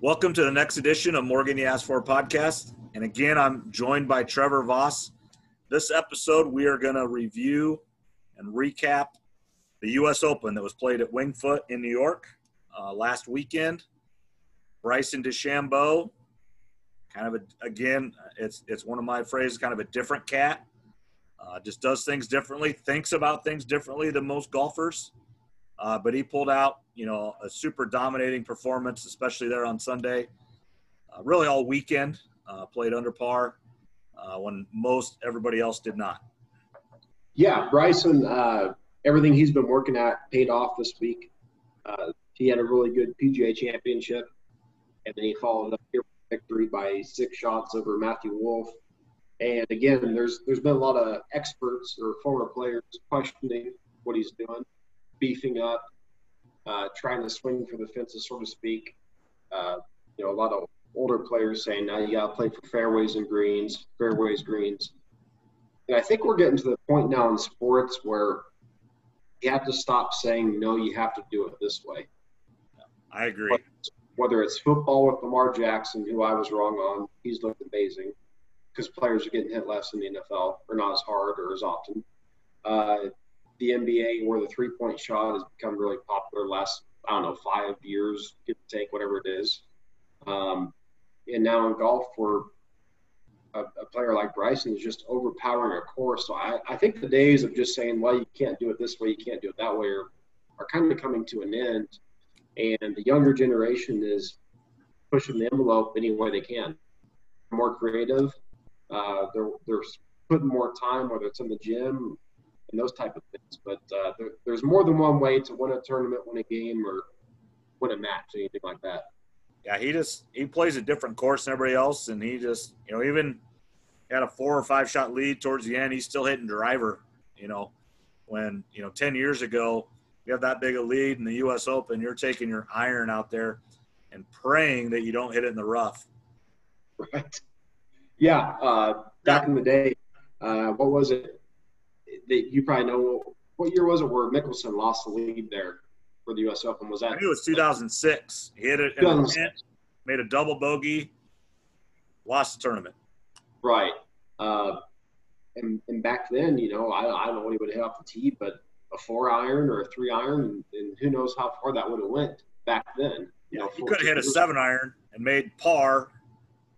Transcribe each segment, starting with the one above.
Welcome to the next edition of Morgan You Asked For podcast. And again, I'm joined by Trevor Voss. This episode, we are going to review and recap the U.S. Open that was played at Wingfoot in New York uh, last weekend. Bryson DeChambeau, kind of a, again, it's it's one of my phrases, kind of a different cat. Uh, just does things differently, thinks about things differently than most golfers. Uh, but he pulled out, you know, a super dominating performance, especially there on Sunday. Uh, really all weekend, uh, played under par uh, when most everybody else did not. Yeah, Bryson, uh, everything he's been working at paid off this week. Uh, he had a really good PGA championship, and then he followed up here with victory by six shots over Matthew Wolff. And again, there's there's been a lot of experts or former players questioning what he's doing beefing up, uh, trying to swing for the fences, so to speak. Uh, you know, a lot of older players saying now you got to play for fairways and greens, fairways, greens. And I think we're getting to the point now in sports where you have to stop saying no. You have to do it this way. I agree. Whether it's football with Lamar Jackson, who I was wrong on, he's looked amazing because players are getting hit less in the NFL or not as hard or as often. Uh, the NBA where the three point shot has become really popular last, I don't know, five years, give or take, whatever it is. Um, and now in golf, where a, a, player like Bryson is just overpowering a course. So I, I think the days of just saying, well, you can't do it this way, you can't do it that way, are, are kind of coming to an end. And the younger generation is pushing the envelope any way they can. More creative. Uh, they're, they're putting more time, whether it's in the gym, and those type of things. But uh, there, there's more than one way to win a tournament, win a game, or win a match, anything like that. Yeah, he just he plays a different course than everybody else, and he just you know even had a four or five shot lead towards the end, he's still hitting driver. You know, when you know ten years ago you have that big a lead in the U.S. Open, you're taking your iron out there and praying that you don't hit it in the rough. Right. Yeah. Uh, back in the day, uh, what was it? That you probably know what year was it where Mickelson lost the lead there for the U.S. Open? Was that? I think it was 2006. He hit it in the tent, made a double bogey, lost the tournament. Right. Uh, and, and back then, you know, I, I don't know what he would hit off the tee, but a four iron or a three iron, and, and who knows how far that would have went back then. You yeah, know, he could have hit a seven iron and made par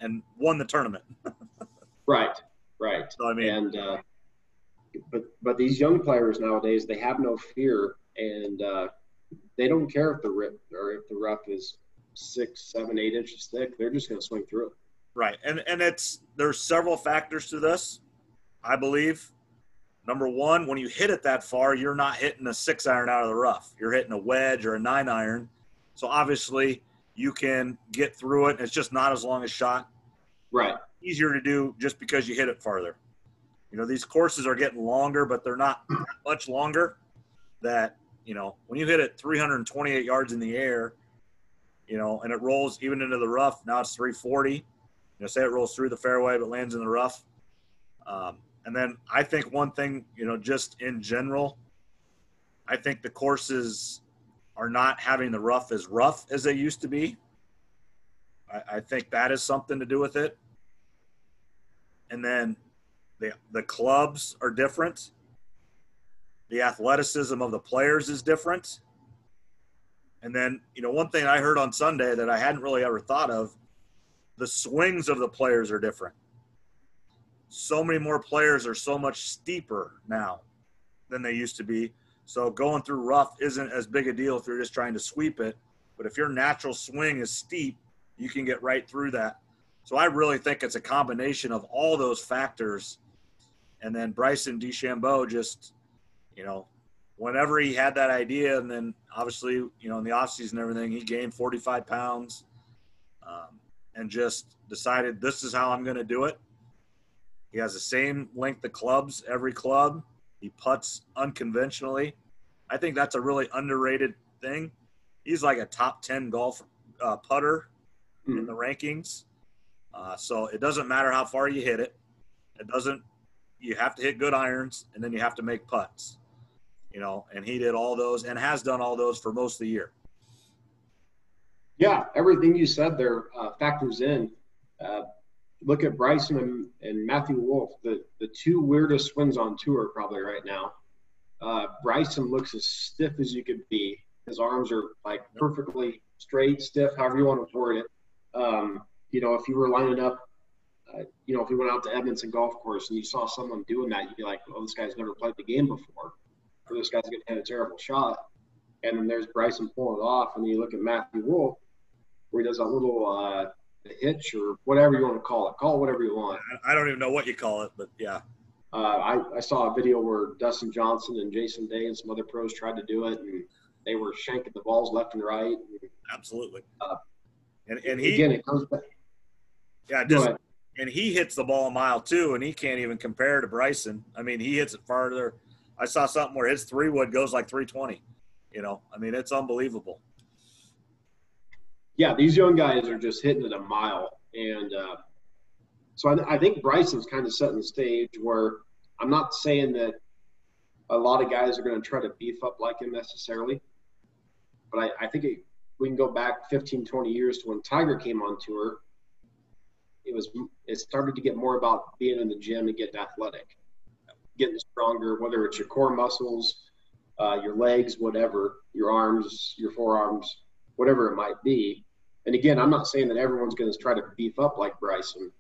and won the tournament. right, right. So I mean, and uh, but but these young players nowadays they have no fear and uh, they don't care if the rip or if the rough is six, seven, eight inches thick. They're just going to swing through it. Right, and and it's there's several factors to this. I believe number one, when you hit it that far, you're not hitting a six iron out of the rough. You're hitting a wedge or a nine iron. So obviously you can get through it. It's just not as long a shot. Right. Easier to do just because you hit it farther. You know, these courses are getting longer, but they're not much longer. That you know, when you hit it 328 yards in the air, you know, and it rolls even into the rough. Now it's 340. You know, say it rolls through the fairway but lands in the rough. Um, and then I think one thing, you know, just in general, I think the courses are not having the rough as rough as they used to be. I, I think that is something to do with it. And then the the clubs are different. The athleticism of the players is different. And then, you know, one thing I heard on Sunday that I hadn't really ever thought of, the swings of the players are different. So many more players are so much steeper now than they used to be. So going through rough isn't as big a deal if you're just trying to sweep it. But if your natural swing is steep, you can get right through that. So I really think it's a combination of all those factors and then Bryson DeChambeau just, you know, whenever he had that idea, and then obviously, you know, in the offseason and everything, he gained 45 pounds um, and just decided this is how I'm going to do it. He has the same length of clubs every club. He puts unconventionally. I think that's a really underrated thing. He's like a top 10 golf uh, putter mm-hmm. in the rankings. Uh, so it doesn't matter how far you hit it. It doesn't you have to hit good irons and then you have to make putts. You know, and he did all those and has done all those for most of the year. Yeah, everything you said there uh, factors in. Uh, look at Bryson and, and, Matthew Wolff, the, the two weirdest swings on tour probably right now. Uh, Bryson looks as stiff as you could be. His arms are like perfectly straight, stiff, however you want to word it. Um, you know, if you were lining up, uh, you know, if you went out to Edmonton Golf Course and you saw someone doing that, you'd be like, "Oh, this guy's never played the game before," or "This guy's going to hit a terrible shot." And then there's Bryson pulling it off, and then you look at Matthew Wolff, where he does a little uh, hitch or whatever you want to call it. Call it whatever you want. I don't even know what you call it, but yeah. Uh, I, I saw a video where Dustin Johnson and Jason Day and some other pros tried to do it, and they were shanking the balls left and right. Absolutely. Uh, and, and he again, it comes back. Yeah, just and he hits the ball a mile too, and he can't even compare to Bryson. I mean, he hits it farther. I saw something where his three wood goes like 320. You know, I mean, it's unbelievable. Yeah, these young guys are just hitting it a mile, and uh, so I, I think Bryson's kind of setting the stage where I'm not saying that a lot of guys are going to try to beef up like him necessarily, but I, I think it, we can go back 15, 20 years to when Tiger came on tour. It was it started to get more about being in the gym and getting athletic, getting stronger, whether it's your core muscles, uh, your legs, whatever, your arms, your forearms, whatever it might be. And again, I'm not saying that everyone's going to try to beef up like Bryson,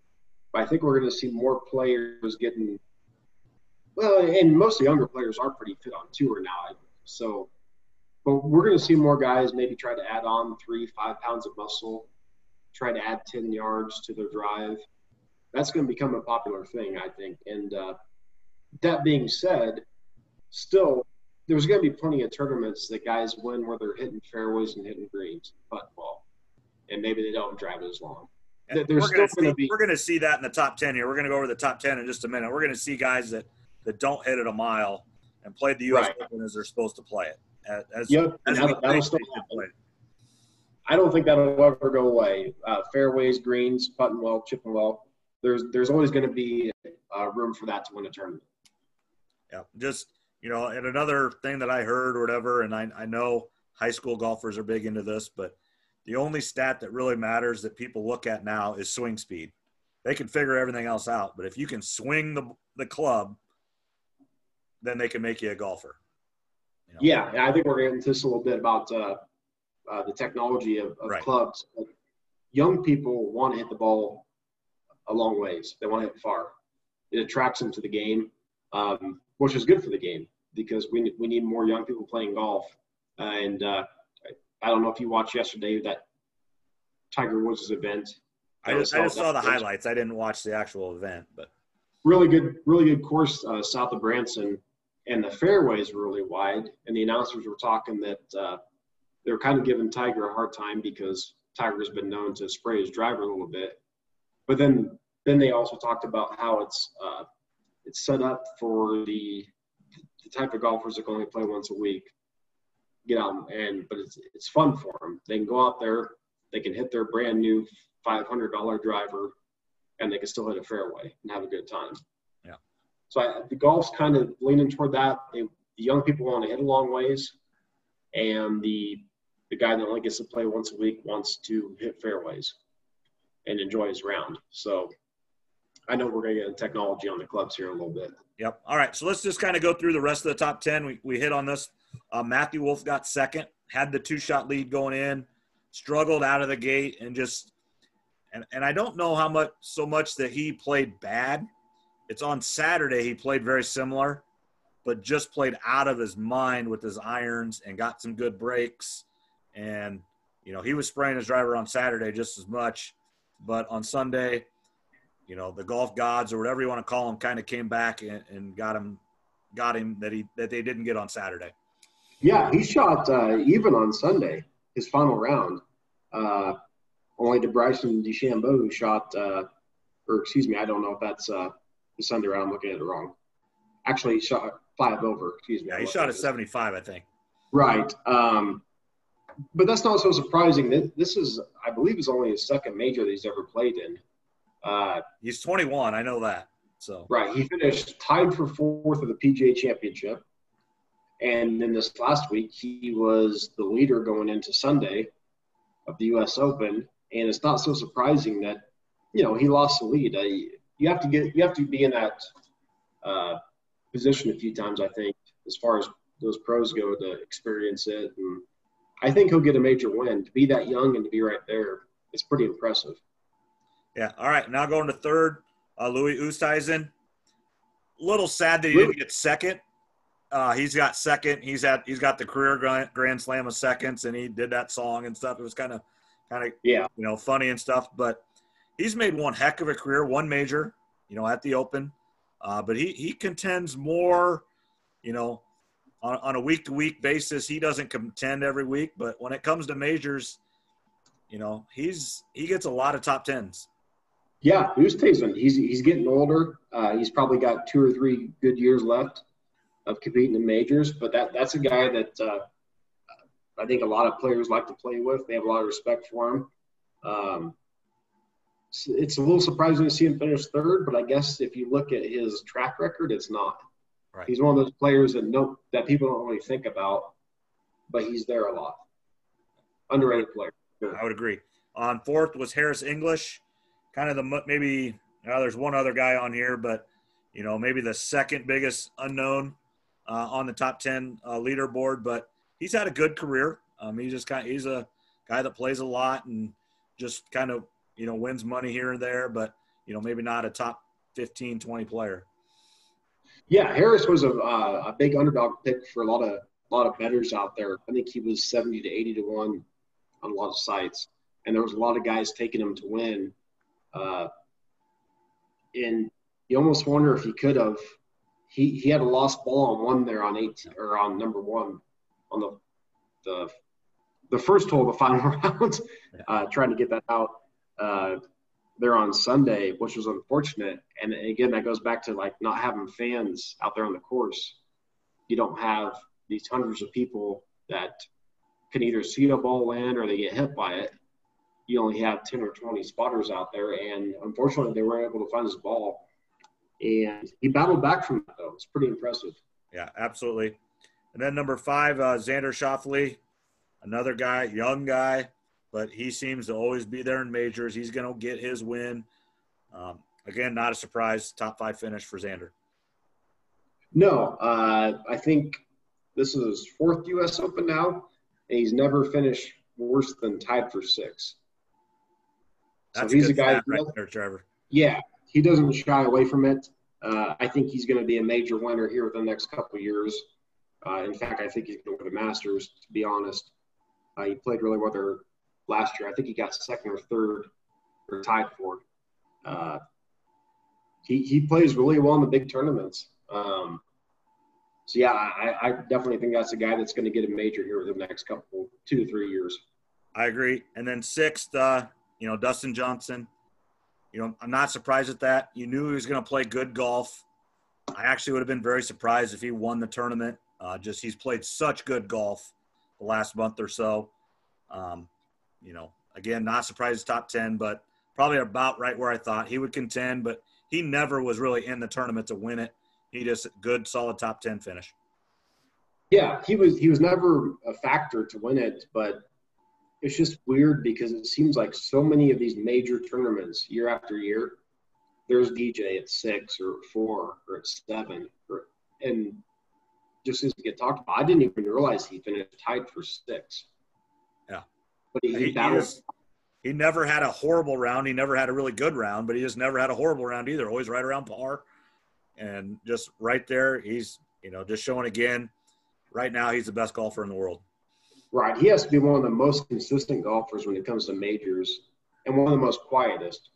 but I think we're going to see more players getting well, and most of the younger players are pretty fit on tour now. So, but we're going to see more guys maybe try to add on three, five pounds of muscle, try to add 10 yards to their drive. That's going to become a popular thing, I think. And uh, that being said, still, there's going to be plenty of tournaments that guys win where they're hitting fairways and hitting greens, putt ball, and maybe they don't drive it as long. There's we're still going to be. We're going to see that in the top ten here. We're going to go over the top ten in just a minute. We're going to see guys that that don't hit it a mile and played the U.S. Right. Open as they're supposed to play it. As, yep, as that'll, that'll still happen. I don't think that'll ever go away. Uh, fairways, greens, putting well, chipping well. There's there's always going to be uh, room for that to win a tournament. Yeah, just you know, and another thing that I heard or whatever, and I, I know high school golfers are big into this, but the only stat that really matters that people look at now is swing speed. They can figure everything else out, but if you can swing the, the club, then they can make you a golfer. You know? Yeah, I think we're getting into this a little bit about uh, uh, the technology of, of right. clubs. Young people want to hit the ball a long ways. They want to hit far. It attracts them to the game. Um, which is good for the game because we, we need more young people playing golf. and uh, I don't know if you watched yesterday that Tiger Woods' event. I just, I just saw the highlights. I didn't watch the actual event, but really good, really good course uh, south of Branson, and the fairways were really wide. And the announcers were talking that they were kind of giving Tiger a hard time because Tiger's been known to spray his driver a little bit. But then, then they also talked about how it's uh, it's set up for the the type of golfers that can only play once a week. Get out and but it's it's fun for them. They can go out there, they can hit their brand new five hundred dollar driver, and they can still hit a fairway and have a good time. Yeah. So I, the golf's kind of leaning toward that. They, the young people want to hit a long ways, and the the guy that only gets to play once a week wants to hit fairways and enjoy his round. So I know we're going to get technology on the clubs here a little bit. Yep. All right. So let's just kind of go through the rest of the top 10. We, we hit on this. Uh, Matthew Wolff got second, had the two shot lead going in, struggled out of the gate, and just, and, and I don't know how much, so much that he played bad. It's on Saturday, he played very similar, but just played out of his mind with his irons and got some good breaks. And, you know, he was spraying his driver on Saturday just as much, but on Sunday, you know the golf gods or whatever you want to call them kind of came back and, and got him got him that he that they didn't get on Saturday. Yeah, he shot uh, even on Sunday, his final round. Uh, only to Bryson DeChambeau who shot, uh, or excuse me, I don't know if that's uh, the Sunday round. I'm looking at it wrong. Actually, he shot five over. Excuse me. Yeah, he shot at 75, I think. Right. Um, but that's not so surprising. That this is, I believe, is only his second major that he's ever played in. Uh, He's 21. I know that. So right, he finished tied for fourth of the PGA Championship, and then this last week he was the leader going into Sunday of the U.S. Open, and it's not so surprising that you know he lost the lead. I, you have to get you have to be in that uh, position a few times. I think as far as those pros go to experience it, and I think he'll get a major win. To be that young and to be right there, it's pretty impressive. Yeah. All right. Now going to third, uh, Louis Oosthuizen. A little sad that he didn't get second. Uh, he's got second. He's at. He's got the career grand, grand slam of seconds, and he did that song and stuff. It was kind of, kind of, yeah, you know, funny and stuff. But he's made one heck of a career, one major, you know, at the Open. Uh, but he he contends more, you know, on, on a week to week basis. He doesn't contend every week, but when it comes to majors, you know, he's he gets a lot of top tens. Yeah, Oosthuizen, he's he's getting older. Uh, he's probably got two or three good years left of competing in majors, but that that's a guy that uh, I think a lot of players like to play with. They have a lot of respect for him. Um, it's a little surprising to see him finish third, but I guess if you look at his track record, it's not. Right. He's one of those players that no that people don't really think about, but he's there a lot. Underrated player. I would agree. On fourth was Harris English, kind of the maybe. there's one other guy on here, but you know maybe the second biggest unknown uh, on the top ten uh, leaderboard. But he's had a good career. Um, he's just kind. Of, he's a guy that plays a lot and just kind of you know wins money here and there, but you know maybe not a top 15, 20 player. Yeah, Harris was a, uh, a big underdog pick for a lot of a lot of bettors out there. I think he was 70 to 80 to one on a lot of sites, and there was a lot of guys taking him to win. Uh, and you almost wonder if he could have. He he had a lost ball on one there on eight or on number one on the the the first hole of the final round, uh, trying to get that out uh, there on Sunday, which was unfortunate. And again, that goes back to like not having fans out there on the course. You don't have these hundreds of people that can either see a ball land or they get hit by it. You only have 10 or 20 spotters out there. And unfortunately, they weren't able to find his ball. And he battled back from that, though. It's pretty impressive. Yeah, absolutely. And then number five, uh, Xander Schauffele, another guy, young guy, but he seems to always be there in majors. He's going to get his win. Um, again, not a surprise. Top five finish for Xander. No, uh, I think this is his fourth U.S. Open now, and he's never finished worse than tied for six. That's so he's a, a guy right there, Trevor. Yeah, he doesn't shy away from it. Uh, I think he's going to be a major winner here within the next couple of years. Uh, in fact, I think he's going to win the Masters. To be honest, uh, he played really well there last year. I think he got second or third or tied for. Uh, he, he plays really well in the big tournaments. Um, so yeah, I, I, definitely think that's a guy that's going to get a major here within the next couple two to three years. I agree. And then sixth, uh, you know, Dustin Johnson. You know, I'm not surprised at that. You knew he was going to play good golf. I actually would have been very surprised if he won the tournament. Uh, just he's played such good golf the last month or so. Um, you know, again, not surprised top 10, but probably about right where I thought he would contend, but he never was really in the tournament to win it. He just good, solid top 10 finish. Yeah, he was he was never a factor to win it, but it's just weird because it seems like so many of these major tournaments year after year, there's DJ at six or four or at seven, or, and just as to get talked about. I didn't even realize he finished tied for six. But he, he, he, he never had a horrible round. He never had a really good round, but he just never had a horrible round either. Always right around par, and just right there. He's you know just showing again. Right now, he's the best golfer in the world. Right, he has to be one of the most consistent golfers when it comes to majors, and one of the most quietest.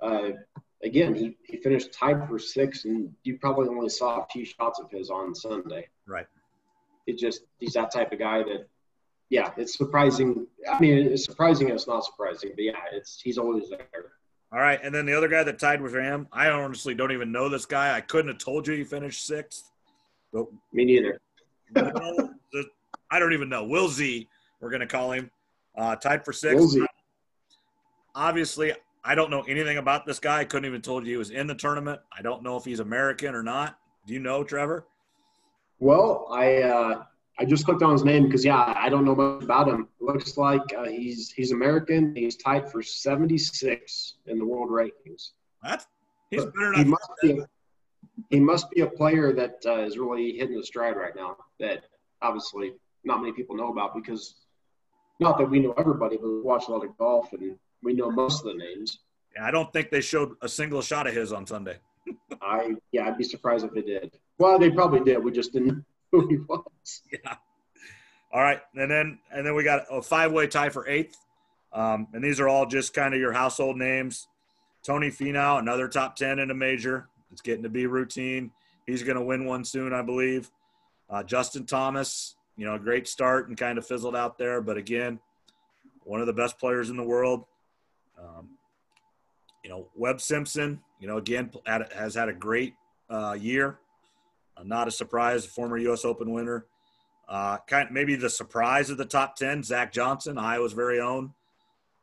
Uh, again, he, he finished tied for six, and you probably only saw a few shots of his on Sunday. Right. It just he's that type of guy that yeah, it's surprising. I mean, it's surprising it's not surprising, but yeah, it's he's always there. All right, and then the other guy that tied with Ram, I honestly don't even know this guy. I couldn't have told you he finished sixth. But Me neither. I don't even know. Will Z, we're gonna call him, uh, tied for sixth. Obviously, I don't know anything about this guy. I couldn't even told you he was in the tournament. I don't know if he's American or not. Do you know, Trevor? Well, I uh, I just clicked on his name because yeah, I don't know much about him. Looks like uh, he's he's American. He's tied for 76 in the world rankings. That's he's better than he must be a, he must be a player that uh, is really hitting the stride right now. That obviously not many people know about because not that we know everybody, but we watch a lot of golf and we know most of the names. Yeah, I don't think they showed a single shot of his on Sunday. I yeah, I'd be surprised if they did. Well, they probably did. We just didn't who he was. Yeah. All right, and then and then we got a five-way tie for eighth, um, and these are all just kind of your household names. Tony Finau, another top ten in a major. It's getting to be routine. He's going to win one soon, I believe. Uh, Justin Thomas, you know, a great start and kind of fizzled out there, but again, one of the best players in the world. Um, you know, Webb Simpson, you know, again has had a great uh, year. Uh, not a surprise, former U.S. Open winner. Uh, kind of maybe the surprise of the top ten, Zach Johnson, Iowa's very own.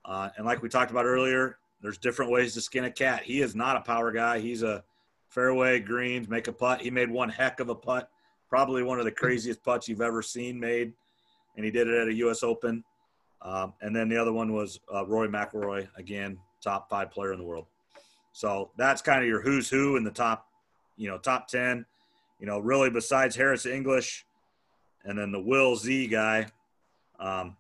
Uh, and like we talked about earlier, there's different ways to skin a cat. He is not a power guy. He's a fairway greens, make a putt. He made one heck of a putt, probably one of the craziest putts you've ever seen made, and he did it at a U.S. Open. Um, and then the other one was uh, Rory McIlroy, again, top five player in the world. So that's kind of your who's who in the top, you know, top ten. You know, really besides Harris English, and then the Will Z guy, um,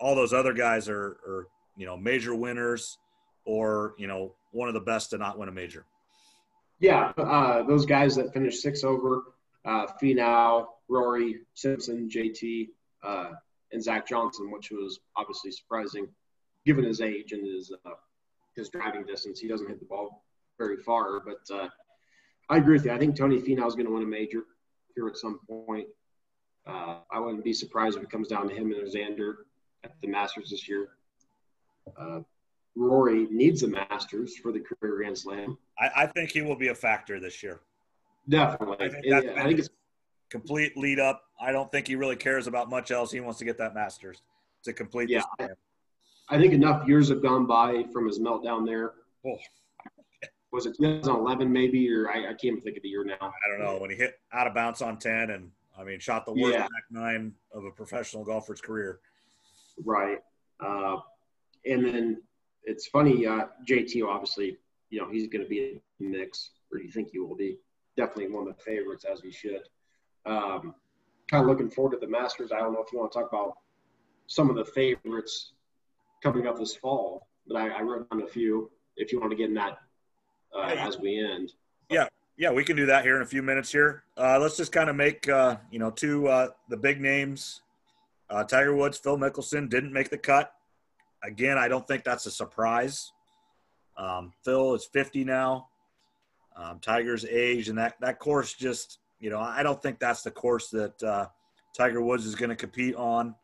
all those other guys are, are you know major winners, or you know one of the best to not win a major. Yeah, uh, those guys that finished six over, uh, Finau, Rory, Simpson, JT, uh, and Zach Johnson, which was obviously surprising given his age and his uh, his driving distance. He doesn't hit the ball very far, but uh, I agree with you. I think Tony Finau is going to win a major here at some point. Uh, I wouldn't be surprised if it comes down to him and Xander at the Masters this year. Uh, Rory needs the Masters for the career Grand Slam. I, I, think he will be a factor this year. Definitely. I think, that's I think it's complete lead up. I don't think he really cares about much else. He wants to get that Masters to complete. Yeah, I think enough years have gone by from his meltdown there. Oh. Was it 2011 maybe, or I, I, can't even think of the year now. I don't know when he hit out of bounds on 10, and I mean shot the worst yeah. back nine of a professional golfer's career. Right, uh, and then it's funny. Uh, JT obviously, you know, he's going to be in the mix, or do you think he will be? Definitely one of the favorites, as he should. Um, kind of looking forward to the Masters. I don't know if you want to talk about some of the favorites coming up this fall, but I, I wrote down a few if you want to get in that uh, as we end. Yeah, yeah, we can do that here in a few minutes. Here, uh, let's just kind of make uh, you know two uh, the big names. Uh, Tiger Woods, Phil Mickelson didn't make the cut. Again, I don't think that's a surprise. Um, Phil is 50 now. Um, Tiger's age, and that that course just you know I don't think that's the course that uh, Tiger Woods is going to compete on.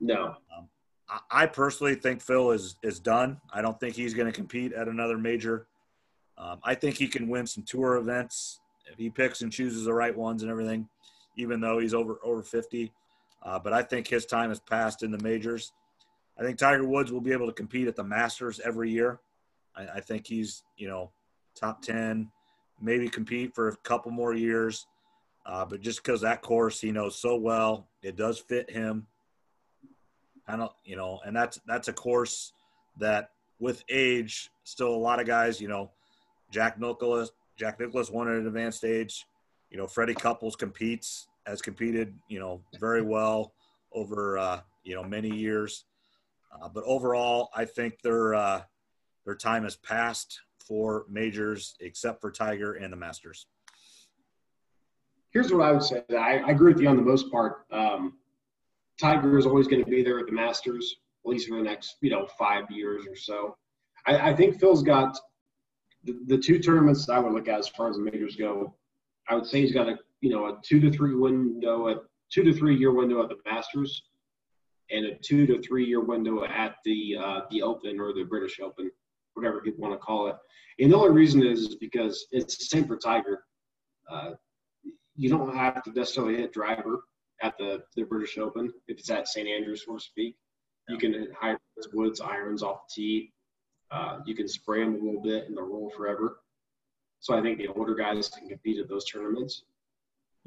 No. Um, I personally think Phil is is done. I don't think he's going to compete at another major. Um, I think he can win some tour events if he picks and chooses the right ones and everything, even though he's over over 50. Uh, but I think his time has passed in the majors. I think Tiger Woods will be able to compete at the Masters every year. I, I think he's you know top 10, maybe compete for a couple more years. Uh, but just because that course he knows so well, it does fit him. I don't, you know, and that's that's a course that with age, still a lot of guys, you know, Jack Nicklaus. Jack Nicklaus won at an advanced age. You know, Freddie Couples competes, has competed, you know, very well over uh, you know many years. Uh, but overall, I think their uh, their time has passed for majors, except for Tiger and the Masters. Here's what I would say. I, I agree with you on the most part. Um, Tiger is always going to be there at the Masters, at least for the next, you know, five years or so. I, I think Phil's got the, the two tournaments I would look at as far as the majors go. I would say he's got a, you know, a two to three window, a two to three year window at the Masters, and a two to three year window at the uh, the Open or the British Open, whatever you want to call it. And the only reason is because it's the same for Tiger. Uh, you don't have to necessarily hit driver at the, the British Open, if it's at St. Andrews, so to speak. You can hit hybrids, woods, irons off the tee. Uh, you can spray them a little bit and they'll roll forever. So I think the older guys can compete at those tournaments.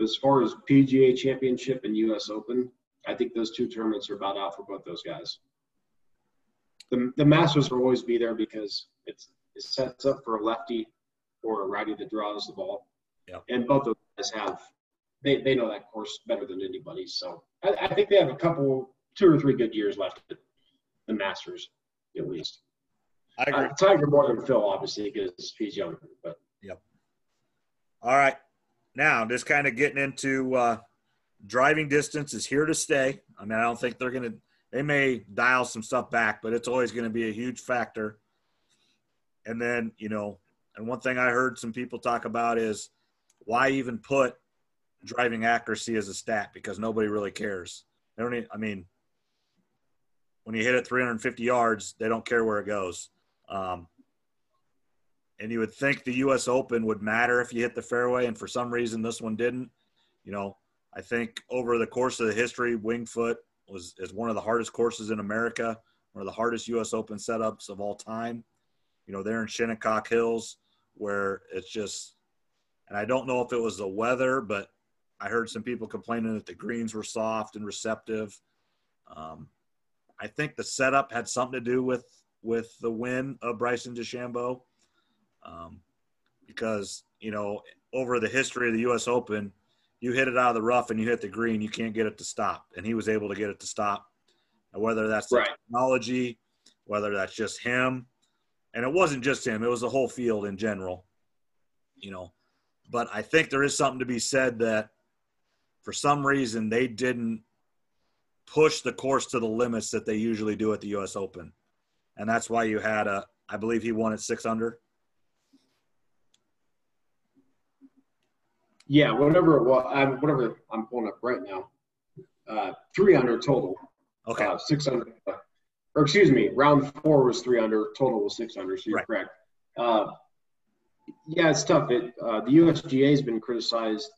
as far as PGA Championship and U.S. Open, I think those two tournaments are about out for both those guys. The, the Masters will always be there because it's it sets up for a lefty or a righty that draws the ball. Yep. And both those guys have they, they know that course better than anybody. So I, I think they have a couple two or three good years left at the Masters at least. I agree. Uh, Tiger more than Phil, obviously, because he's younger. But yeah. All right. Now, just kind of getting into uh, driving distance is here to stay. I mean, I don't think they're going to, they may dial some stuff back, but it's always going to be a huge factor. And then, you know, and one thing I heard some people talk about is why even put driving accuracy as a stat because nobody really cares. They don't, e- I mean, when you hit it 350 yards, they don't care where it goes. Um, and you would think the U.S. Open would matter if you hit the fairway, and for some reason this one didn't. You know, I think over the course of the history, Wingfoot was is one of the hardest courses in America, one of the hardest U.S. Open setups of all time. You know, they're in Shinnecock Hills, where it's just, and I don't know if it was the weather, but I heard some people complaining that the greens were soft and receptive. Um, I think the setup had something to do with with the win of Bryson DeChambeau um, because you know over the history of the U.S. Open, you hit it out of the rough and you hit the green, you can't get it to stop, and he was able to get it to stop. And whether that's the Right. technology, whether that's just him, and it wasn't just him; it was the whole field in general. You know, but I think there is something to be said that for some reason they didn't push the course to the limits that they usually do at the U.S. Open, and that's why you had a. I believe he won at six under. yeah, whatever it was, I'm, whatever I'm pulling up right now, uh, 300 total. Okay. Uh, 600, uh, or excuse me, round four was 300, total was 600. So you're Right. correct. Uh, yeah, it's tough. It uh, the USGA has been criticized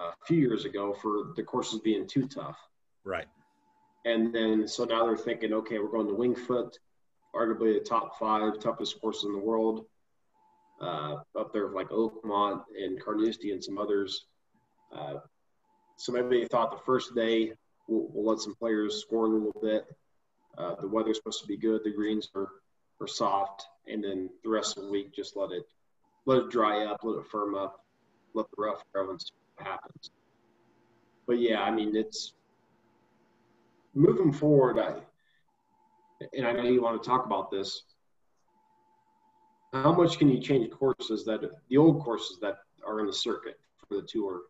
a few years ago for the courses being too tough, Right. And then so now they're thinking, okay, we're going to Wingfoot, arguably the top five toughest courses in the world. Uh, up there of like Oakmont and Carnoustie and some others. Uh, so maybe they thought the first day we'll, we'll let some players score a little bit. Uh, the weather's supposed to be good. The greens are, are soft, and then the rest of the week just let it let it dry up, let it firm up, let the rough grow and see what happens. But yeah, I mean it's moving forward. I and I know you want to talk about this. How much can you change courses that the old courses that are in the circuit for the tour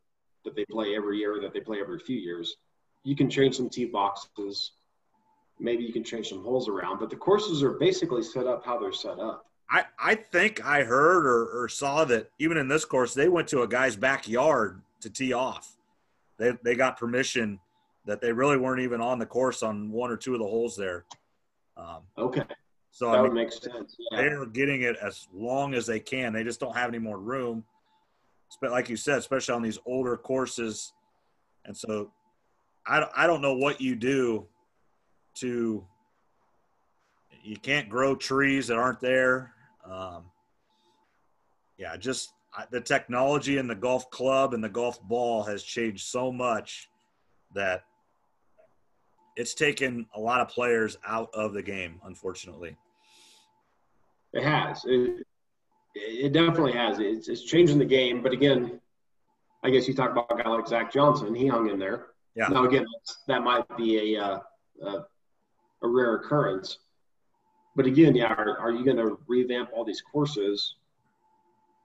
that they play every year, that they play every few years? You can change some tee boxes, maybe you can change some holes around, but the courses are basically set up how they're set up. I, I think I heard or, or saw that even in this course, they went to a guy's backyard to tee off. They, they got permission that they really weren't even on the course on one or two of the holes there. Um, Okay, so that I would mean, make sense. Yeah. they're getting it as long as they can. They just don't have any more room. But like you said, especially on these older courses. And so I, don't- I don't know what you do to, you can't grow trees that aren't there. Um, yeah, just I, the technology in the golf club and the golf ball has changed so much that it's taken a lot of players out of the game, unfortunately. It has. It, it definitely has. It's, it's changing the game. But again, I guess you talk about a guy like Zach Johnson. He hung in there. Yeah. Now again, that might be a uh, a, a rare occurrence. But again, yeah, are, are you going to revamp all these courses?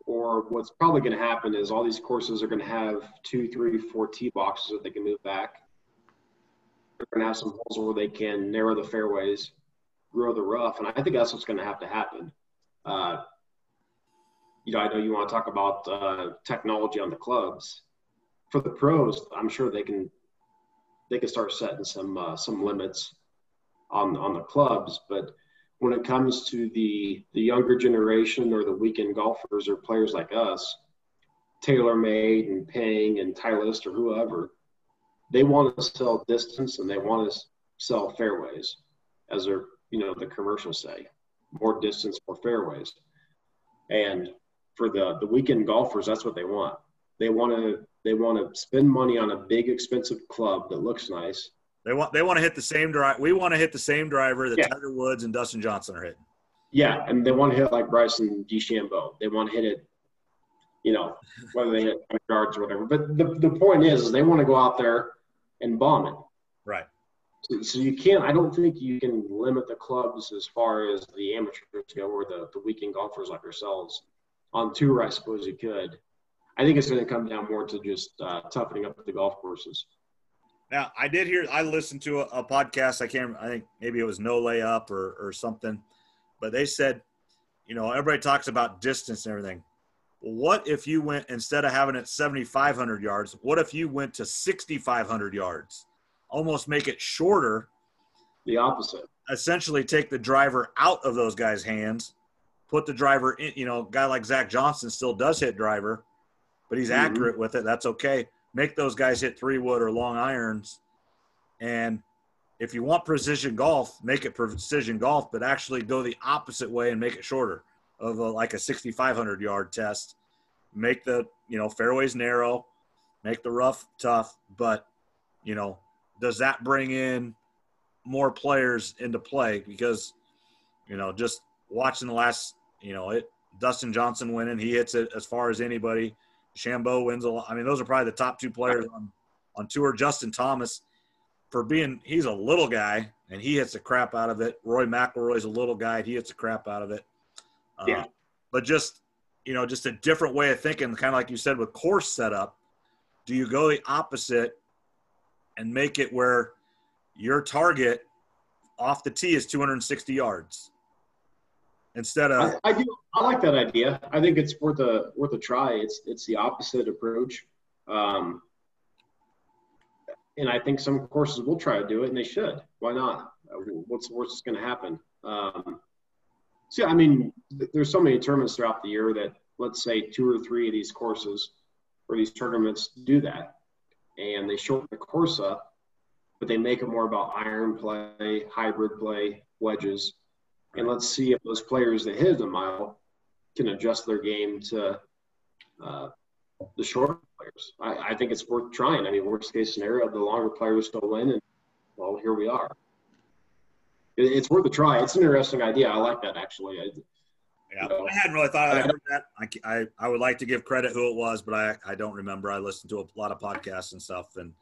Or what's probably going to happen is all these courses are going to have two, three, four tee boxes that they can move back. They're going to have some holes where they can narrow the fairways, grow the rough, and I think that's what's going to have to happen. Uh, you know, I know you want to talk about uh, technology on the clubs. For the pros, I'm sure they can they can start setting some uh, some limits on on the clubs. But when it comes to the the younger generation or the weekend golfers or players like us, TaylorMade and Ping and Titleist or whoever, they want to sell distance and they want to sell fairways, as their you know the commercials say, more distance, more fairways. And for the the weekend golfers, that's what they want. They want to They want to spend money on a big, expensive club that looks nice. They want they want to hit the same drive. We want to hit the same driver that Yeah. Tiger Woods and Dustin Johnson are hitting. Yeah, and they want to hit like Bryson DeChambeau. They want to hit it, you know, whether they hit 100 yards or whatever. But the, the point is, is they want to go out there and bomb it. Right. So, so you can't. I don't think you can limit the clubs as far as the amateurs go, or the the weekend golfers like ourselves. On tour, I suppose you could. I think it's going to come down more to just uh, toughening up the golf courses. Now, I did hear. I listened to a, a podcast. I can't. I think maybe it was No Layup or or something, but they said, you know, everybody talks about distance and everything. What if you went instead of having it 7,500 yards? What if you went to 6,500 yards? Almost make it shorter. The opposite. Essentially, take the driver out of those guys' hands, put the driver in. You know, guy like Zach Johnson still does hit driver, but he's Mhm. accurate with it. That's okay. Make those guys hit three wood or long irons, and if you want precision golf, make it precision golf, but actually go the opposite way and make it shorter of a, like a 6,500 yard test. Make the you know fairways narrow, make the rough tough, but you know does that bring in more players into play? Because you know just watching the last you know it Dustin Johnson winning, he hits it as far as anybody. Shambo wins a lot. I mean, those are probably the top two players on, on tour. Justin Thomas, for being, he's a little guy and he hits the crap out of it. Roy McIlroy's a little guy. He hits the crap out of it. Uh, Yeah. But just, you know, just a different way of thinking, kind of like you said with course setup. Do you go the opposite and make it where your target off the tee is 260 yards instead of I, I do. I like that idea. I think it's worth a worth a try. It's it's the opposite approach, um, and I think some courses will try to do it, and they should. Why not? Uh, What's the worst that's going to happen? Um, so I mean, th- there's so many tournaments throughout the year that let's say two or three of these courses or these tournaments do that, and they shorten the course up, but they make it more about iron play, hybrid play, wedges and let's see if those players that hit a mile can adjust their game to uh, the shorter players. I, I think it's worth trying. I mean, worst case scenario, the longer players still win, and well, here we are. It, it's worth a try. It's an interesting idea. I like that actually. I, Yeah, No. I hadn't really thought. I I- heard that. I, I, I would like to give credit who it was, but I, I don't remember. I listened to a lot of podcasts and stuff, and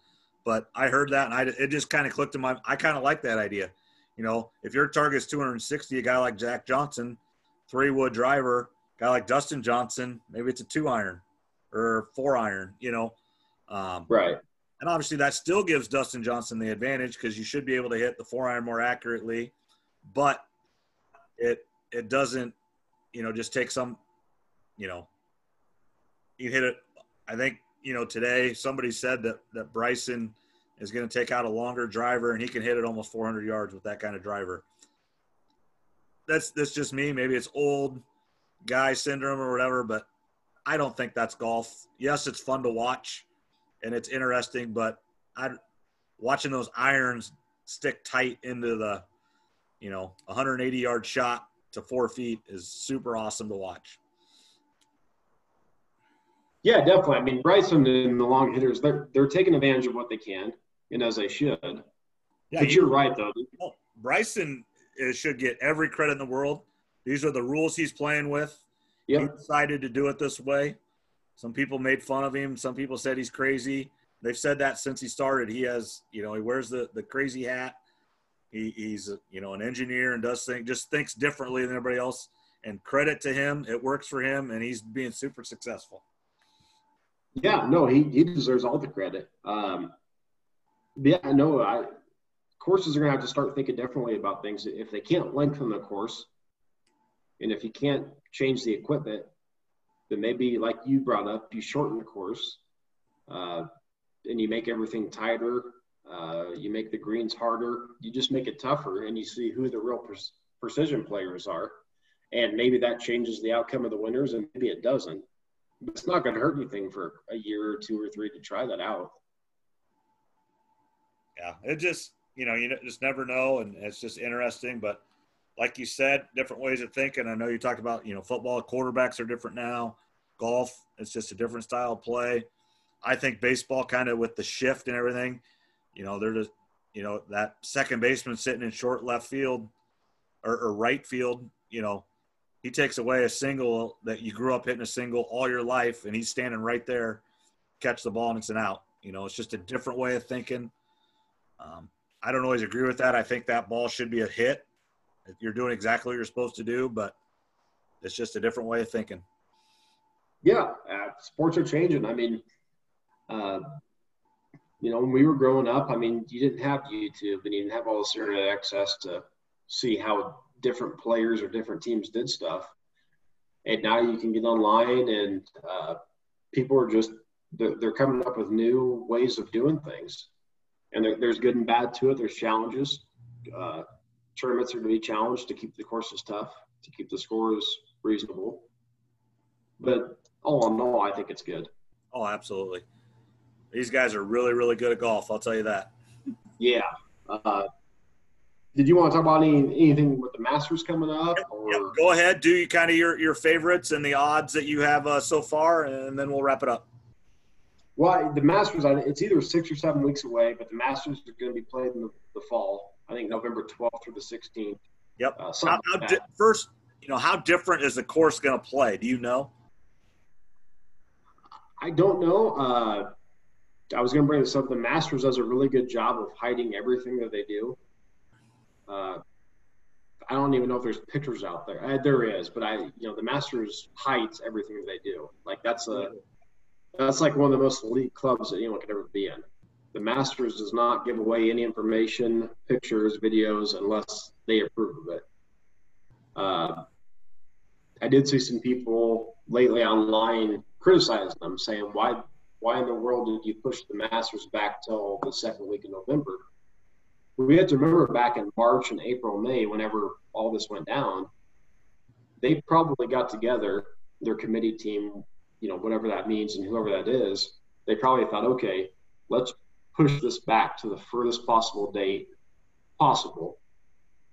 but I heard that, and I it just kind of clicked in my. I kind of like that idea. You know, if your target is 260, a guy like Jack Johnson, three wood driver, guy like Dustin Johnson, maybe it's a two iron or four iron. You know, um, right. And obviously that still gives Dustin Johnson the advantage because you should be able to hit the four iron more accurately, but it it doesn't, you know, just take some, you know, you hit it. I think you know today somebody said that that Bryson is going to take out a longer driver and he can hit it almost 400 yards with that kind of driver. That's that's just me. Maybe it's old guy syndrome or whatever, but I don't think that's golf. Yes, it's fun to watch and it's interesting, but I watching those irons stick tight into the, you know, 180 yard shot to four feet is super awesome to watch. Yeah, definitely. I mean, Bryson and the long hitters, they're they're taking advantage of what they can, and as they should. Yeah, but you- you're right, though. Well, Bryson is, should get every credit in the world. These are the rules he's playing with. He decided to do it this way. Some people made fun of him. Some people said he's crazy. They've said that since he started. He has, you know, he wears the, the crazy hat. He, he's, you know, an engineer and does think just thinks differently than everybody else. And credit to him, it works for him, and he's being super successful. Yeah, no, he, he deserves all the credit. Um, yeah, no, I, courses are going to have to start thinking differently about things. If they can't lengthen the course, and if you can't change the equipment, then maybe, like you brought up, you shorten the course, uh, and you make everything tighter. Uh, you make the greens harder. You just make it tougher, and you see who the real pre- precision players are. And maybe that changes the outcome of the winners, and maybe it doesn't it's not going to hurt anything for a year or two or three to try that out. Yeah, it just you know you just never know, and it's just interesting. But like you said, different ways of thinking. I know you talked about you know football quarterbacks are different now. Golf, it's just a different style of play. I think baseball kind of with the shift and everything, you know, they're just, you know, that second baseman sitting in short left field or, or right field, you know, he takes away a single that you grew up hitting a single all your life, and he's standing right there, catch the ball and it's an out. You know, it's just a different way of thinking. Um, I don't always agree with that. I think that ball should be a hit. You're doing exactly what you're supposed to do, but it's just a different way of thinking. Yeah, uh, sports are changing. I mean, uh, you know, when we were growing up, I mean, you didn't have YouTube and you didn't have all this internet access to see how different players or different teams did stuff. And now you can get online and uh, people are just, they're, they're, coming up with new ways of doing things. And there, there's good and bad to it. There's challenges. Uh, tournaments are to be challenged to keep the courses tough, to keep the scores reasonable. But all in all, I think it's good. Oh, absolutely. These guys are really, really good at golf. I'll tell you that. Yeah. Uh, did you want to talk about any, anything with the Masters coming up? Yep, go ahead. Do you kind of your, your favorites and the odds that you have uh, so far, and then we'll wrap it up. Well, the Masters, it's either six or seven weeks away, but the Masters are going to be played in the, the fall. I think November 12th through the 16th. Yep. Uh, how, how di- first, you know, how different is the course going to play? Do you know? I don't know. Uh, I was going to bring this up. The Masters does a really good job of hiding everything that they do. Uh, I don't even know if there's pictures out there. Uh, there is, but I, you know, the Masters hides everything that they do. Like that's a, that's like one of the most elite clubs that anyone could ever be in. The Masters does not give away any information, pictures, videos, unless they approve of it. Uh, I did see some people lately online criticizing them, saying, "Why, why in the world did you push the Masters back till the second week of November?" We have to remember back in March and April, May, whenever all this went down, they probably got together, their committee team, you know, whatever that means, and whoever that is, they probably thought, okay, let's push this back to the furthest possible date possible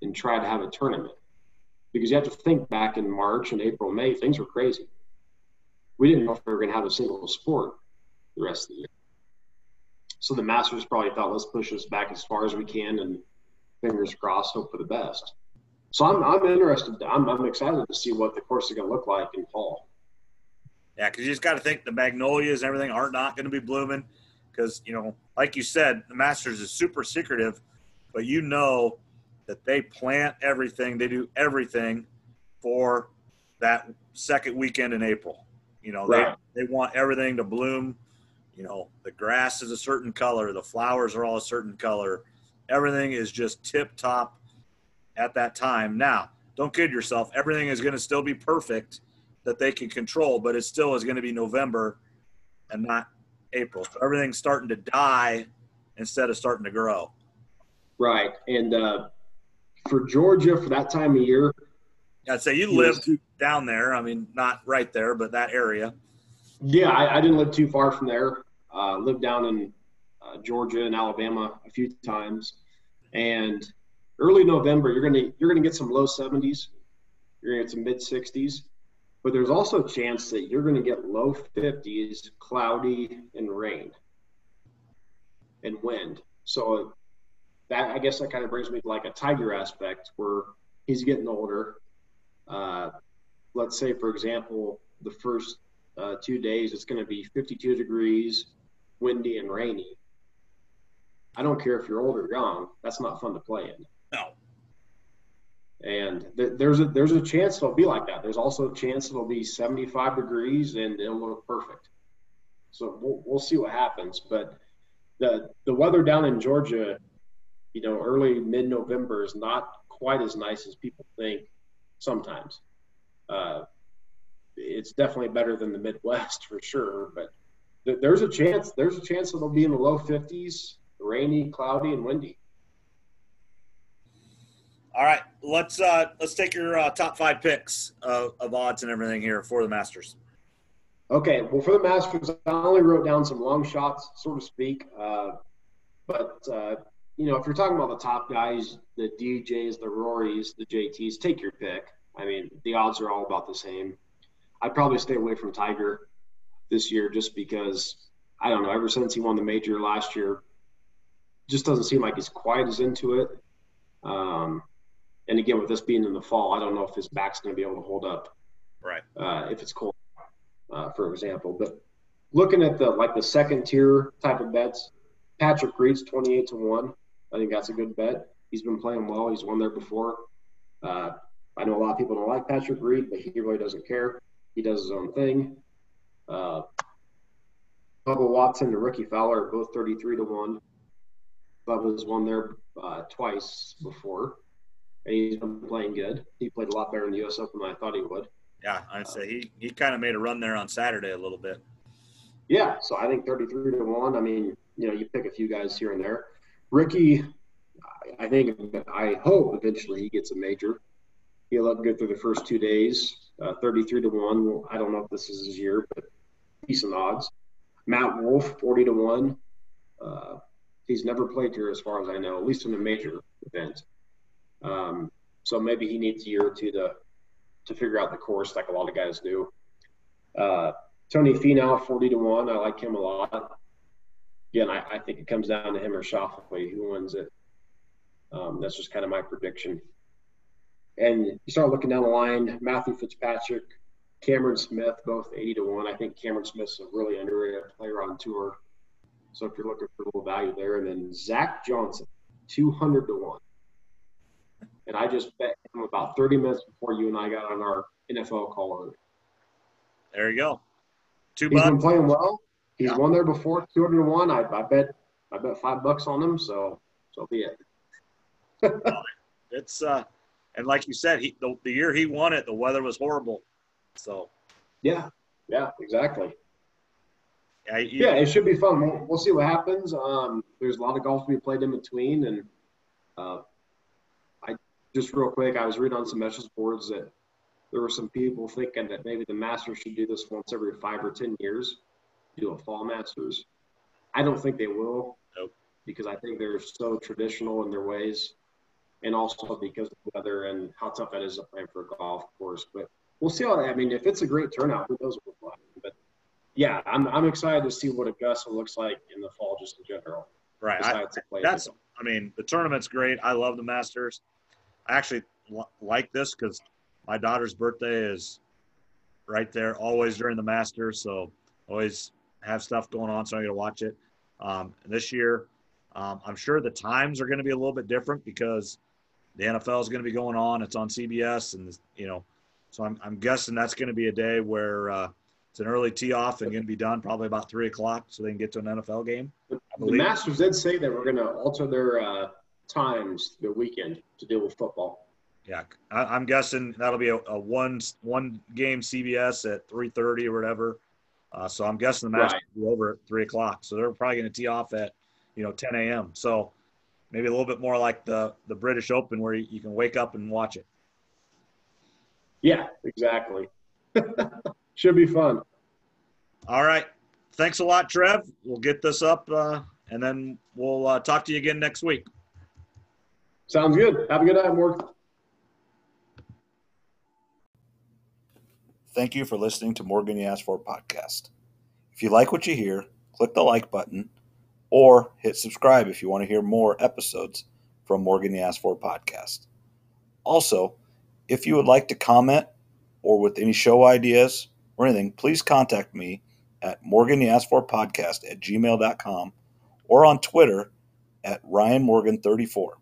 and try to have a tournament. Because you have to think back in March and April, May, things were crazy. We didn't know if we were going to have a single sport the rest of the year. So the Masters probably thought, let's push this back as far as we can and fingers crossed, hope for the best. So I'm, I'm interested. I'm, I'm excited to see what the course is going to look like in fall. Yeah, because you just got to think the magnolias and everything are not going to be blooming because you know, like you said, the Masters is super secretive, but you know that they plant everything, they do everything for that second weekend in April. You know, right. they they want everything to bloom. You know, the grass is a certain color, the flowers are all a certain color. Everything is just tip top at that time. Now, don't kid yourself. Everything is going to still be perfect that they can control, but it still is going to be November and not April. So everything's starting to die instead of starting to grow. Right. And uh, for Georgia, for that time of year, I'd say you lived down there. I mean, not right there, but that area. Yeah, I, I didn't live too far from there. Uh, lived down in uh, Georgia and Alabama a few times, and early November you're gonna you're gonna get some low 70s. You're gonna get some mid 60s but there's also a chance that you're going to get low 50s, cloudy, and rain and wind. So that I guess that kind of brings me to like a Tiger aspect where he's getting older. Uh, let's say, for example, the first uh, two days it's going to be 52 degrees, windy, and rainy. I don't care if you're old or young. That's not fun to play in. No. And th- there's a there's a chance it'll be like that. There's also a chance it'll be 75 degrees and it'll look perfect. So we'll, we'll see what happens. But the the weather down in Georgia, you know, early mid November is not quite as nice as people think sometimes. Uh, it's definitely better than the Midwest for sure. But th- there's a chance there's a chance it'll be in the low 50s, rainy, cloudy, and windy. All right, let's uh, let's take your uh, top five picks of, of odds and everything here for the Masters. Okay, well, for the Masters, I only wrote down some long shots, so to speak. Uh, but uh, you know, if you're talking about the top guys, the DJs, the Rorys, the JTs, take your pick. I mean, the odds are all about the same. I'd probably stay away from Tiger this year just because I don't know. Ever since he won the major last year, just doesn't seem like he's quite as into it. Um, and again, with this being in the fall, I don't know if his back's going to be able to hold up. Right. Uh, if it's cold, uh, for example. But looking at the like the second tier type of bets, Patrick Reed's twenty eight to one. I think that's a good bet. He's been playing well. He's won there before. Uh, I know a lot of people don't like Patrick Reed, but he really doesn't care. He does his own thing. Uh, Bubba Watson and Rickie Fowler are both 33 to 1. Bubba's won there uh, twice before, and he's been playing good. He played a lot better in the U.S. Open than I thought he would. Yeah, I'd say he, he kind of made a run there on Saturday a little bit. Yeah, so I think 33 to 1. I mean, you know, you pick a few guys here and there. Rickie, I think, I hope eventually he gets a major. He looked good through the first two days. Uh, 33 to 1. Well, I don't know if this is his year, but decent odds. Matt Wolff, 40 to 1. Uh, he's never played here as far as I know, at least in a major event. Um, so maybe he needs a year or two to to figure out the course like a lot of guys do. Uh, Tony Finau, 40 to 1. I like him a lot. Again, I, I think it comes down to him or Schauffele who wins it. Um, that's just kind of my prediction. And you start looking down the line, Matthew Fitzpatrick, Cameron Smith, both 80 to 1. I think Cameron Smith's a really underrated player on tour. So if you're looking for a little value there, and then Zach Johnson, 200 to 1. And I just bet him about 30 minutes before you and I got on our NFL call. There you go. Two He's bucks. been playing well. He's Yeah. won there before, 200 to 1. I, I bet I bet five bucks on him, so so be it. It's uh, and like you said, he the, the year he won it, the weather was horrible. So Yeah, yeah, exactly. yeah, Yeah, it should be fun. We'll, we'll see what happens. Um, there's a lot of golf to be played in between, and uh, just real quick, I was reading on some message boards that there were some people thinking that maybe the Masters should do this once every five or ten years, do a fall Masters. I don't think they will, Nope. because I think they're so traditional in their ways, and also because of the weather and how tough that is to play for a golf course. But we'll see how. I mean, if it's a great turnout, who knows what will happen? But yeah, I'm I'm excited to see what Augusta looks like in the fall, just in general. right. I, Besides the play. that's I mean the tournament's great. I love the Masters. I actually l- like this because my daughter's birthday is right there, always during the Masters. So always have stuff going on, so I get to watch it. Um, this year, um, I'm sure the times are going to be a little bit different because the NFL is going to be going on. It's on CBS, and you know, so I'm, I'm guessing that's going to be a day where uh, it's an early tee off and going to be done probably about three o'clock, so they can get to an NFL game. the, the Masters did say that we're going to alter their uh, times the weekend to deal with football. Yeah, I, I'm guessing that'll be a, a one one game CBS at three thirty or whatever. Uh, so I'm guessing the match Right. will be over at three o'clock. So they're probably going to tee off at you know 10 a.m. So maybe a little bit more like the the British Open where you, you can wake up and watch it. Yeah, exactly. Should be fun. All right, thanks a lot, Trev. We'll get this up uh, and then we'll uh, talk to you again next week. Sounds good. Have a good night, Morgan. Thank you for listening to Morgan For podcast. If you like what you hear, click the like button or hit subscribe if you want to hear more episodes from Morgan For podcast. Also, if you would like to comment or with any show ideas or anything, please contact me at Morgan podcast at gmail.com or on Twitter at Ryan Morgan 34.